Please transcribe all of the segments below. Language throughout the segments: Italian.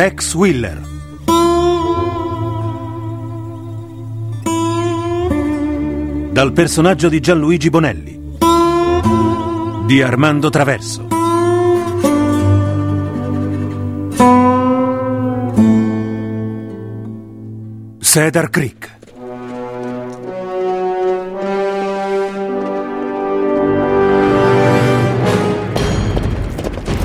Tex Wheeler. Dal personaggio di Gianluigi Bonelli. Di Armando Traverso. Cedar Creek.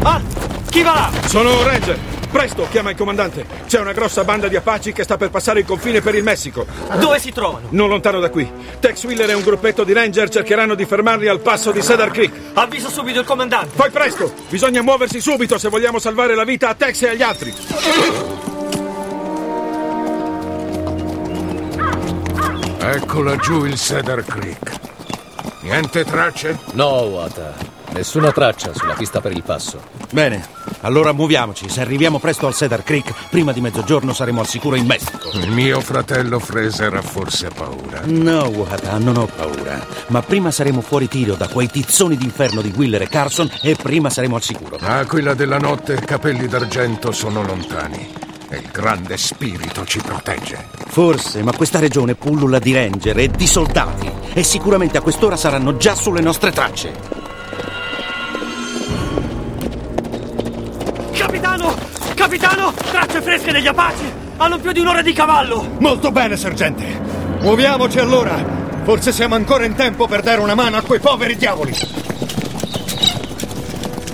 Ah! Chi va là? Sono un ranger. Presto, chiama il comandante. C'è una grossa banda di Apache che sta per passare il confine per il Messico. Dove si trovano? Non lontano da qui. Tex Wheeler e un gruppetto di ranger cercheranno di fermarli al passo di Cedar Creek. Avviso subito il comandante. Fai presto! Bisogna muoversi subito se vogliamo salvare la vita a Tex e agli altri. Ecco laggiù il Cedar Creek. Niente tracce? No, Wata. Nessuna traccia sulla pista per il passo. Bene, allora muoviamoci. Se arriviamo presto al Cedar Creek, prima di mezzogiorno saremo al sicuro in Messico. Il mio fratello Fraser ha forse paura. No, Wata, non ho paura. Ma prima saremo fuori tiro da quei tizzoni d'inferno di Wheeler e Carson e prima saremo al sicuro. Aquila della notte e capelli d'argento sono lontani. E il grande spirito ci protegge. Forse, ma questa regione pullula di ranger e di soldati. E sicuramente a quest'ora saranno già sulle nostre tracce. Capitano! Capitano! Tracce fresche degli Apache! Hanno più di un'ora di cavallo! Molto bene, sergente. Muoviamoci allora. Forse siamo ancora in tempo per dare una mano a quei poveri diavoli.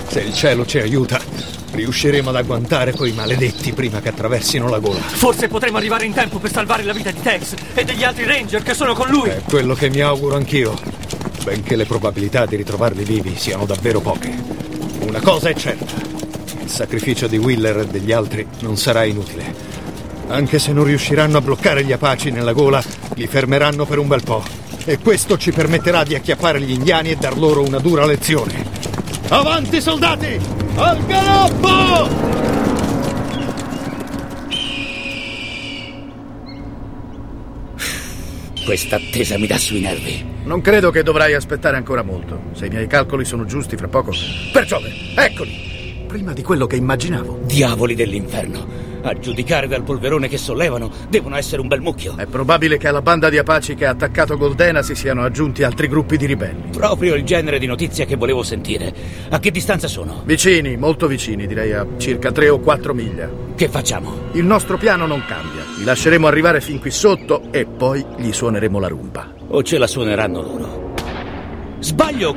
Se il cielo ci aiuta, riusciremo ad agguantare quei maledetti prima che attraversino la gola. Forse potremo arrivare in tempo per salvare la vita di Tex e degli altri ranger che sono con lui! È quello che mi auguro anch'io, benché le probabilità di ritrovarli vivi siano davvero poche. Una cosa è certa, il sacrificio di Wheeler e degli altri non sarà inutile. Anche se non riusciranno a bloccare gli Apaci nella gola, li fermeranno per un bel po'. E questo ci permetterà di acchiappare gli indiani e dar loro una dura lezione. Avanti, soldati! Al galoppo! Questa attesa mi dà sui nervi. Non credo che dovrai aspettare ancora molto. Se i miei calcoli sono giusti, fra poco. Per Giove, eccoli! Prima di quello che immaginavo. Diavoli dell'inferno. A giudicare dal polverone che sollevano, devono essere un bel mucchio. È probabile che alla banda di Apache che ha attaccato Goldena si siano aggiunti altri gruppi di ribelli. Proprio il genere di notizia che volevo sentire. A che distanza sono? Vicini, molto vicini, direi a circa 3 o 4 miglia. Che facciamo? Il nostro piano non cambia. Li lasceremo arrivare fin qui sotto e poi gli suoneremo la rumba. O ce la suoneranno loro? Sbaglio